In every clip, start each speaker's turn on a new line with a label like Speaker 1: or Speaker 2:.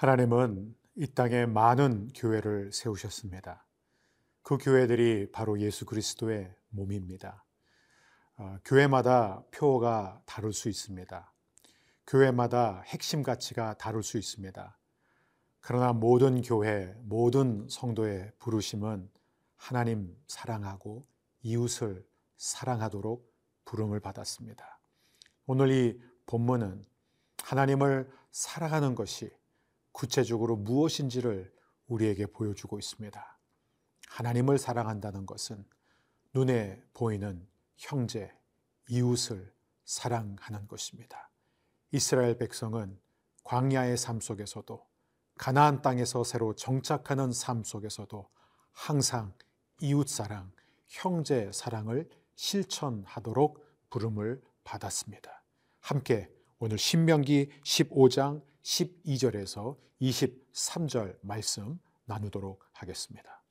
Speaker 1: 하나님은 이 땅에 많은 교회를 세우셨습니다. 그 교회들이 바로 예수 그리스도의 몸입니다. 어, 교회마다 표가 다를 수 있습니다. 교회마다 핵심 가치가 다를 수 있습니다. 그러나 모든 교회, 모든 성도의 부르심은 하나님 사랑하고 이웃을 사랑하도록 부름을 받았습니다. 오늘 이 본문은 하나님을 사랑하는 것이 구체적으로 무엇인지를 우리에게 보여주고 있습니다. 하나님을 사랑한다는 것은 눈에 보이는 형제, 이웃을 사랑하는 것입니다. 이스라엘 백성은 광야의 삶 속에서도 가나안 땅에서 새로 정착하는 삶 속에서도 항상 이웃 사랑, 형제 사랑을 실천하도록 부름을 받았습니다. 함께 오늘 신명기 15장 12절에서 23절 말씀 나누도록 하겠습니다.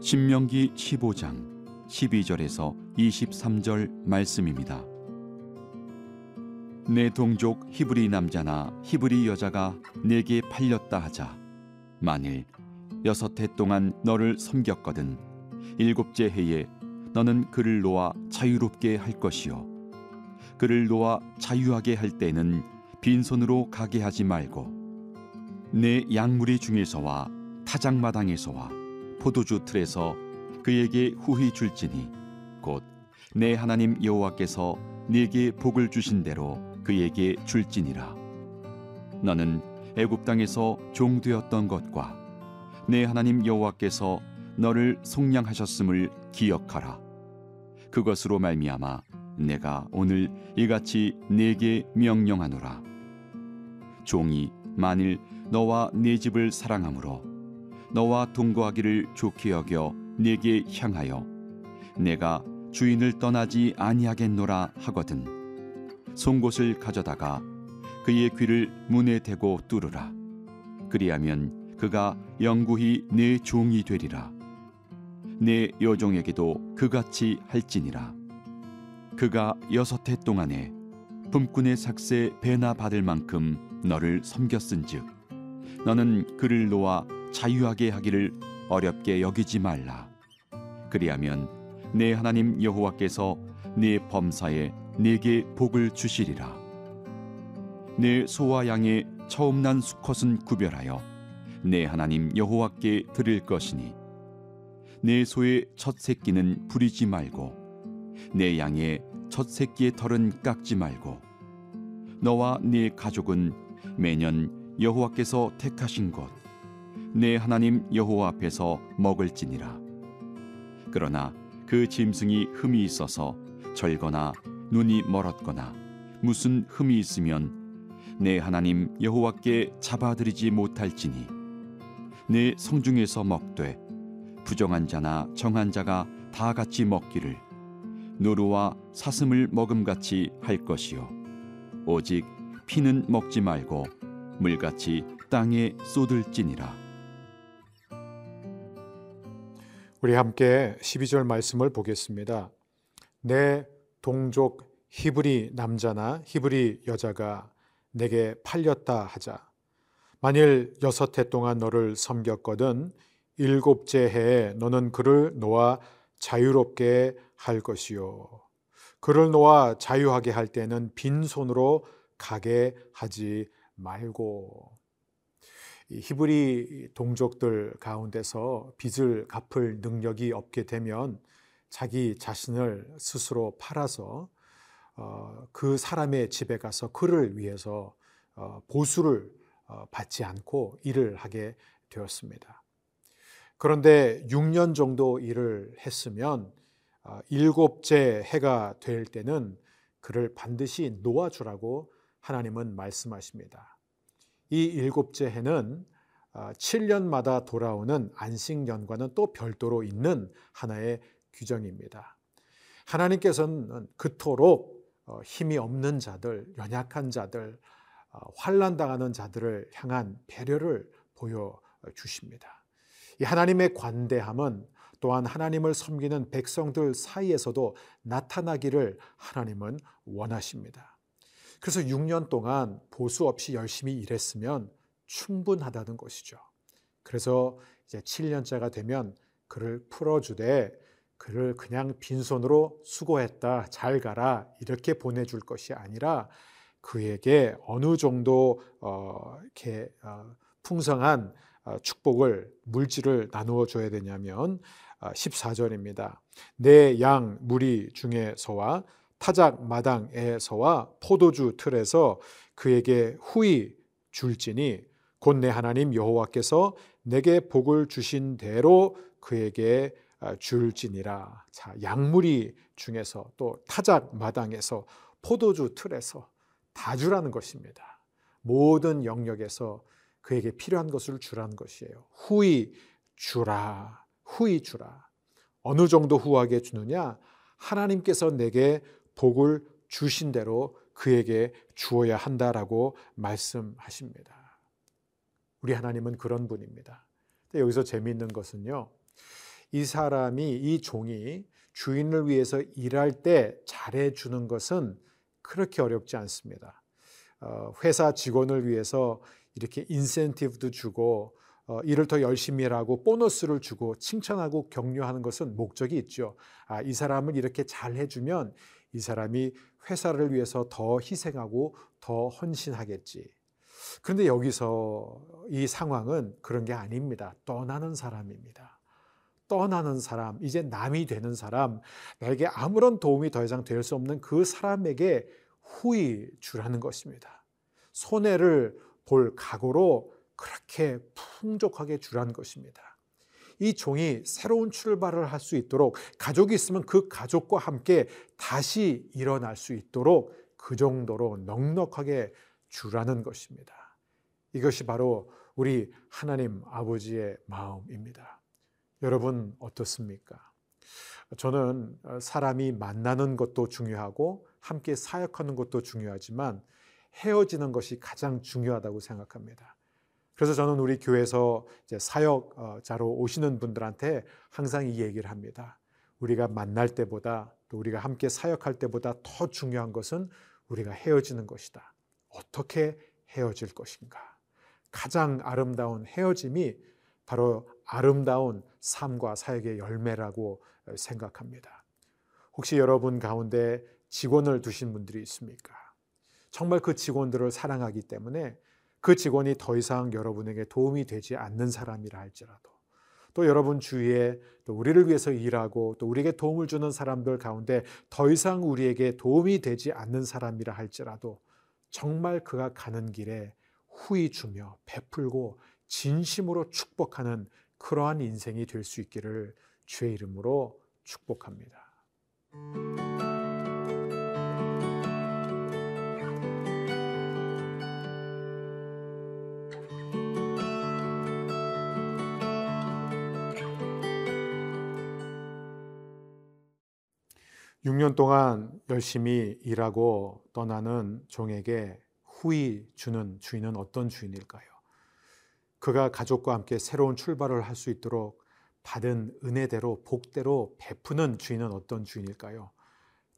Speaker 2: 신명기 15장 12절에서 23절 말씀입니다. 내 동족 히브리 남자나 히브리 여자가 내게 팔렸다 하자 만일 여섯 해 동안 너를 섬겼거든 일곱째 해에 너는 그를 놓아 자유롭게 할 것이요. 그를 놓아 자유하게 할 때는 빈손으로 가게 하지 말고 내 양무리 중에서와 타작마당에서와 포도주 틀에서 그에게 후히 줄지니 곧 내 하나님 여호와께서 네게 복을 주신 대로 그에게 줄지니라. 너는 애굽 땅에서 종되었던 것과 내 하나님 여호와께서 너를 속량하셨음을 기억하라. 그것으로 말미암아 내가 오늘 이같이 네게 명령하노라. 종이 만일 너와 네 집을 사랑하므로 너와 동거하기를 좋게 여겨 네게 향하여 내가 주인을 떠나지 아니하겠노라 하거든 송곳을 가져다가 그의 귀를 문에 대고 뚫으라 그리하면 그가 영구히 내 종이 되리라 내 여종에게도 그같이 할지니라. 그가 여섯 해 동안에 품꾼의 삭세 배나 받을 만큼 너를 섬겼은즉 너는 그를 놓아 자유하게 하기를 어렵게 여기지 말라. 그리하면 내 하나님 여호와께서 네 범사에 네게 복을 주시리라. 내 소와 양의 처음 난 수컷은 구별하여 내 하나님 여호와께 드릴 것이니 내 소의 첫 새끼는 부리지 말고 내 양의 첫 새끼의 털은 깎지 말고 너와 네 가족은 매년 여호와께서 택하신 곳 내 하나님 여호와 앞에서 먹을지니라. 그러나 그 짐승이 흠이 있어서 절거나 눈이 멀었거나 무슨 흠이 있으면 내 하나님 여호와께 잡아들이지 못할지니 내 성중에서 먹되 부정한 자나 정한 자가 다 같이 먹기를 노루와 사슴을 먹음같이 할 것이요 오직 피는 먹지 말고 물같이 땅에 쏟을지니라
Speaker 1: 우리 함께 12절 말씀을 보겠습니다. 내 동족 히브리 남자나 히브리 여자가 내게 팔렸다 하자. 만일 여섯 해 동안 너를 섬겼거든 일곱째 해에 너는 그를 놓아 자유롭게 할 것이요. 그를 놓아 자유하게 할 때는 빈손으로 가게 하지 말고. 히브리 동족들 가운데서 빚을 갚을 능력이 없게 되면 자기 자신을 스스로 팔아서 어, 그 사람의 집에 가서 그를 위해서 어, 보수를 어, 받지 않고 일을 하게 되었습니다. 그런데 6년 정도 일을 했으면 일곱째 해가 될 때는 그를 반드시 놓아주라고 하나님은 말씀하십니다. 이 일곱째 해는 7년마다 돌아오는 안식년과는 또 별도로 있는 하나의 규정입니다. 하나님께서는 그토록 힘이 없는 자들, 연약한 자들, 환란 당하는 자들을 향한 배려를 보여 주십니다. 이 하나님의 관대함은 또한 하나님을 섬기는 백성들 사이에서도 나타나기를 하나님은 원하십니다. 그래서 6년 동안 보수 없이 열심히 일했으면 충분하다는 것이죠. 그래서 이제 7년째가 되면 그를 풀어주되 그를 그냥 빈손으로 수고했다, 잘 가라 이렇게 보내줄 것이 아니라 그에게 어느 정도 어, 이렇게 어, 풍성한 어, 축복을 물질을 나누어 줘야 되냐면 14절입니다. 어, 내양 무리 중에서와 타작 마당에서와 포도주 틀에서 그에게 후이 줄지니 곧 내 하나님 여호와께서 내게 복을 주신 대로 그에게 어, 줄지니라. 자, 양무리 중에서 또 타작 마당에서 포도주 틀에서 다 주라는 것입니다. 모든 영역에서 그에게 필요한 것을 주라는 것이에요. 후히 주라. 후히 주라. 어느 정도 후하게 주느냐? 하나님께서 내게 복을 주신 대로 그에게 주어야 한다라고 말씀하십니다. 우리 하나님은 그런 분입니다. 여기서 재미있는 것은요. 이 사람이 이 종이 주인을 위해서 일할 때 잘해 주는 것은 그렇게 어렵지 않습니다. 어, 회사 직원을 위해서 이렇게 인센티브도 주고 어, 일을 더 열심히 하고 보너스를 주고 칭찬하고 격려하는 것은 목적이 있죠. 아, 이 사람을 이렇게 잘 해주면 이 사람이 회사를 위해서 더 희생하고 더 헌신하겠지. 그런데 여기서 이 상황은 그런 게 아닙니다. 떠나는 사람입니다. 떠나는 사람, 이제 남이 되는 사람, 나에게 아무런 도움이 더 이상 될 수 없는 그 사람에게 후이 주라는 것입니다. 손해를 볼 각오로 그렇게 풍족하게 주라는 것입니다. 이 종이 새로운 출발을 할 수 있도록 가족이 있으면 그 가족과 함께 다시 일어날 수 있도록 그 정도로 넉넉하게 주라는 것입니다. 이것이 바로 우리 하나님 아버지의 마음입니다. 여러분 어떻습니까? 저는 사람이 만나는 것도 중요하고 함께 사역하는 것도 중요하지만 헤어지는 것이 가장 중요하다고 생각합니다. 그래서 저는 우리 교회에서 사역자로 오시는 분들한테 항상 이 얘기를 합니다. 우리가 만날 때보다 또 우리가 함께 사역할 때보다 더 중요한 것은 우리가 헤어지는 것이다. 어떻게 헤어질 것인가? 가장 아름다운 헤어짐이 바로 아름다운 삶과 사역의 열매라고 생각합니다. 혹시 여러분 가운데 직원을 두신 분들이 있습니까? 정말 그 직원들을 사랑하기 때문에 그 직원이 더 이상 여러분에게 도움이 되지 않는 사람이라 할지라도 또 여러분 주위에 또 우리를 위해서 일하고 또 우리에게 도움을 주는 사람들 가운데 더 이상 우리에게 도움이 되지 않는 사람이라 할지라도 정말 그가 가는 길에 후이 주며 베풀고 진심으로 축복하는 그러한 인생이 될 수 있기를 주의 이름으로 축복합니다. 6년 동안 열심히 일하고 떠나는 종에게 후이 주는 주인은 어떤 주인일까요? 그가 가족과 함께 새로운 출발을 할 수 있도록 받은 은혜대로 복대로 베푸는 주인은 어떤 주인일까요?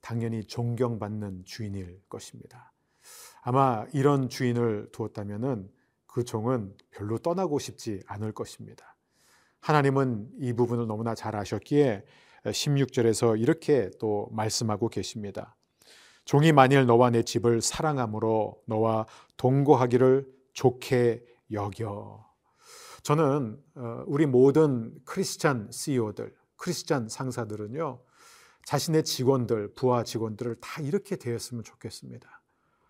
Speaker 1: 당연히 존경받는 주인일 것입니다. 아마 이런 주인을 두었다면 그 종은 별로 떠나고 싶지 않을 것입니다. 하나님은 이 부분을 너무나 잘 아셨기에 16절에서 이렇게 또 말씀하고 계십니다. 종이 만일 너와 내 집을 사랑함으로 너와 동거하기를 좋게 여겨. 저는 어, 우리 모든 크리스찬 CEO들, 크리스찬 상사들은요, 자신의 직원들, 부하 직원들을 다 이렇게 대했으면 좋겠습니다.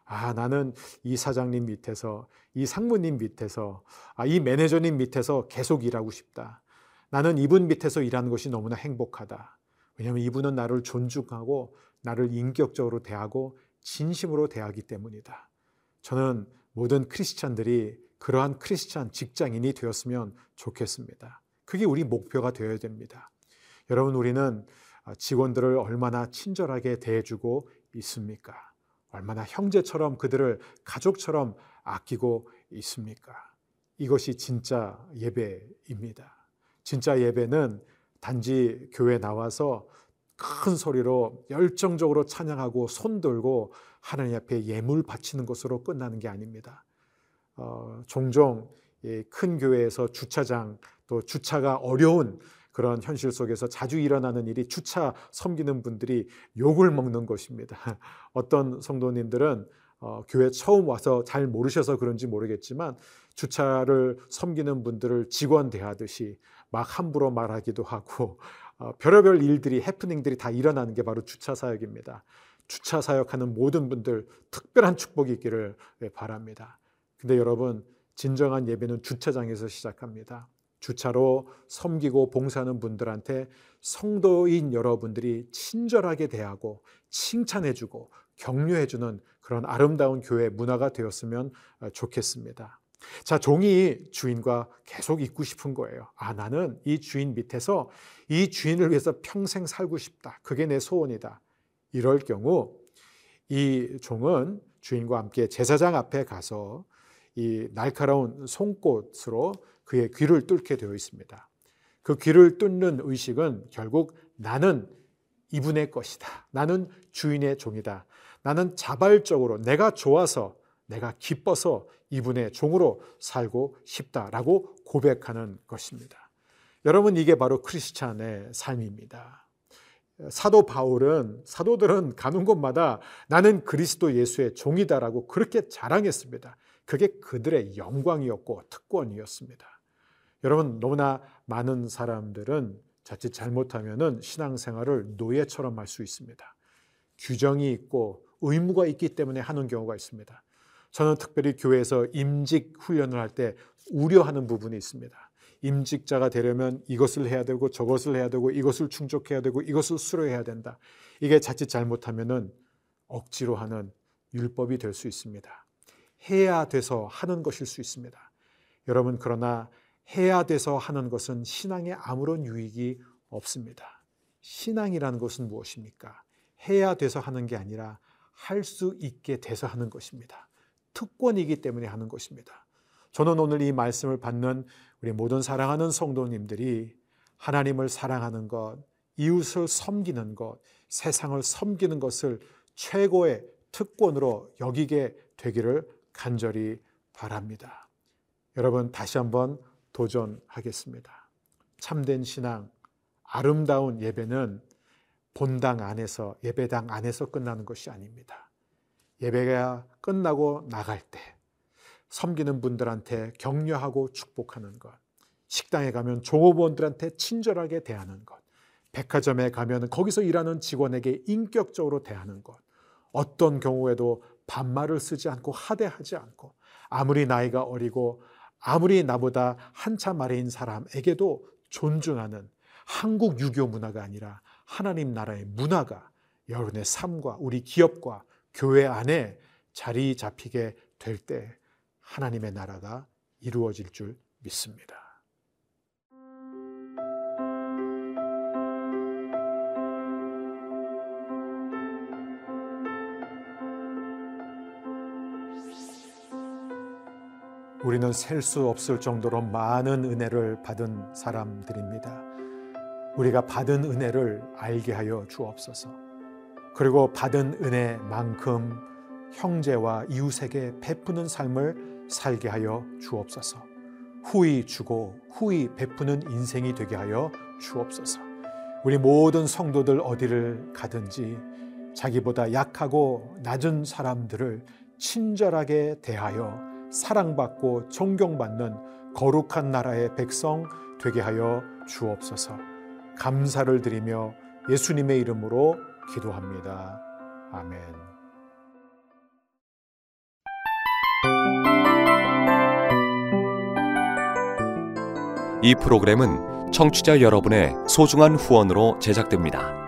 Speaker 1: 아, 나는 이 사장님 밑에서, 이 상무님 밑에서, 아, 이 매니저님 밑에서 계속 일하고 싶다. 나는 이분 밑에서 일하는 것이 너무나 행복하다. 왜냐하면 이분은 나를 존중하고 나를 인격적으로 대하고 진심으로 대하기 때문이다. 저는 모든 크리스찬들이 그러한 크리스찬 직장인이 되었으면 좋겠습니다. 그게 우리 목표가 되어야 됩니다. 여러분, 우리는 직원들을 얼마나 친절하게 대해주고 있습니까? 얼마나 형제처럼 그들을 가족처럼 아끼고 있습니까? 이것이 진짜 예배입니다. 진짜 예배는 단지 교회 나와서 큰 소리로 열정적으로 찬양하고 손 들고 하나님 앞에 예물 바치는 것으로 끝나는 게 아닙니다. 어, 종종 큰 교회에서 주차장 또 주차가 어려운 그런 현실 속에서 자주 일어나는 일이 주차 섬기는 분들이 욕을 먹는 것입니다. 어떤 성도님들은 어, 교회 처음 와서 잘 모르셔서 그런지 모르겠지만 주차를 섬기는 분들을 직원 대하듯이 막 함부로 말하기도 하고 어, 별의별 일들이 해프닝들이 다 일어나는 게 바로 주차 사역입니다. 주차 사역하는 모든 분들 특별한 축복이 있기를 예, 바랍니다. 근데 여러분 진정한 예배는 주차장에서 시작합니다. 주차로 섬기고 봉사하는 분들한테 성도인 여러분들이 친절하게 대하고 칭찬해주고 격려해주는 그런 아름다운 교회 문화가 되었으면 어, 좋겠습니다. 자, 종이 주인과 계속 있고 싶은 거예요. 아, 나는 이 주인 밑에서 이 주인을 위해서 평생 살고 싶다. 그게 내 소원이다. 이럴 경우 이 종은 주인과 함께 제사장 앞에 가서 이 날카로운 송곳으로 그의 귀를 뚫게 되어 있습니다. 그 귀를 뚫는 의식은 결국 나는 이분의 것이다. 나는 주인의 종이다. 나는 자발적으로 내가 좋아서 내가 기뻐서 이분의 종으로 살고 싶다라고 고백하는 것입니다. 여러분 이게 바로 크리스찬의 삶입니다. 사도 바울은 사도들은 가는 곳마다 나는 그리스도 예수의 종이다라고 그렇게 자랑했습니다. 그게 그들의 영광이었고 특권이었습니다. 여러분 너무나 많은 사람들은 자칫 잘못하면은 신앙생활을 노예처럼 할 수 있습니다. 규정이 있고 의무가 있기 때문에 하는 경우가 있습니다. 저는 특별히 교회에서 임직 훈련을 할 때 우려하는 부분이 있습니다. 임직자가 되려면 이것을 해야 되고 저것을 해야 되고 이것을 충족해야 되고 이것을 수료해야 된다. 이게 자칫 잘못하면은 억지로 하는 율법이 될 수 있습니다. 해야 돼서 하는 것일 수 있습니다. 여러분 그러나 해야 돼서 하는 것은 신앙에 아무런 유익이 없습니다. 신앙이라는 것은 무엇입니까? 해야 돼서 하는 게 아니라 할 수 있게 돼서 하는 것입니다. 특권이기 때문에 하는 것입니다. 저는 오늘 이 말씀을 받는 우리 모든 사랑하는 성도님들이 하나님을 사랑하는 것, 이웃을 섬기는 것, 세상을 섬기는 것을 최고의 특권으로 여기게 되기를 간절히 바랍니다. 여러분 다시 한번 도전하겠습니다. 참된 신앙, 아름다운 예배는 본당 안에서 예배당 안에서 끝나는 것이 아닙니다. 예배가 끝나고 나갈 때 섬기는 분들한테 격려하고 축복하는 것, 식당에 가면 종업원들한테 친절하게 대하는 것, 백화점에 가면 거기서 일하는 직원에게 인격적으로 대하는 것, 어떤 경우에도 반말을 쓰지 않고 하대하지 않고 아무리 나이가 어리고 아무리 나보다 한참 아래인 사람에게도 존중하는 한국 유교 문화가 아니라 하나님 나라의 문화가 여러분의 삶과 우리 기업과 교회 안에 자리 잡히게 될 때 하나님의 나라가 이루어질 줄 믿습니다. 우리는 셀 수 없을 정도로 많은 은혜를 받은 사람들입니다. 우리가 받은 은혜를 알게 하여 주옵소서. 그리고 받은 은혜만큼 형제와 이웃에게 베푸는 삶을 살게 하여 주옵소서. 후히 주고 후히 베푸는 인생이 되게 하여 주옵소서. 우리 모든 성도들 어디를 가든지 자기보다 약하고 낮은 사람들을 친절하게 대하여 사랑받고 존경받는 거룩한 나라의 백성 되게 하여 주옵소서. 감사를 드리며 예수님의 이름으로 기도합니다. 아멘.
Speaker 3: 이 프로그램은 청취자 여러분의 소중한 후원으로 제작됩니다.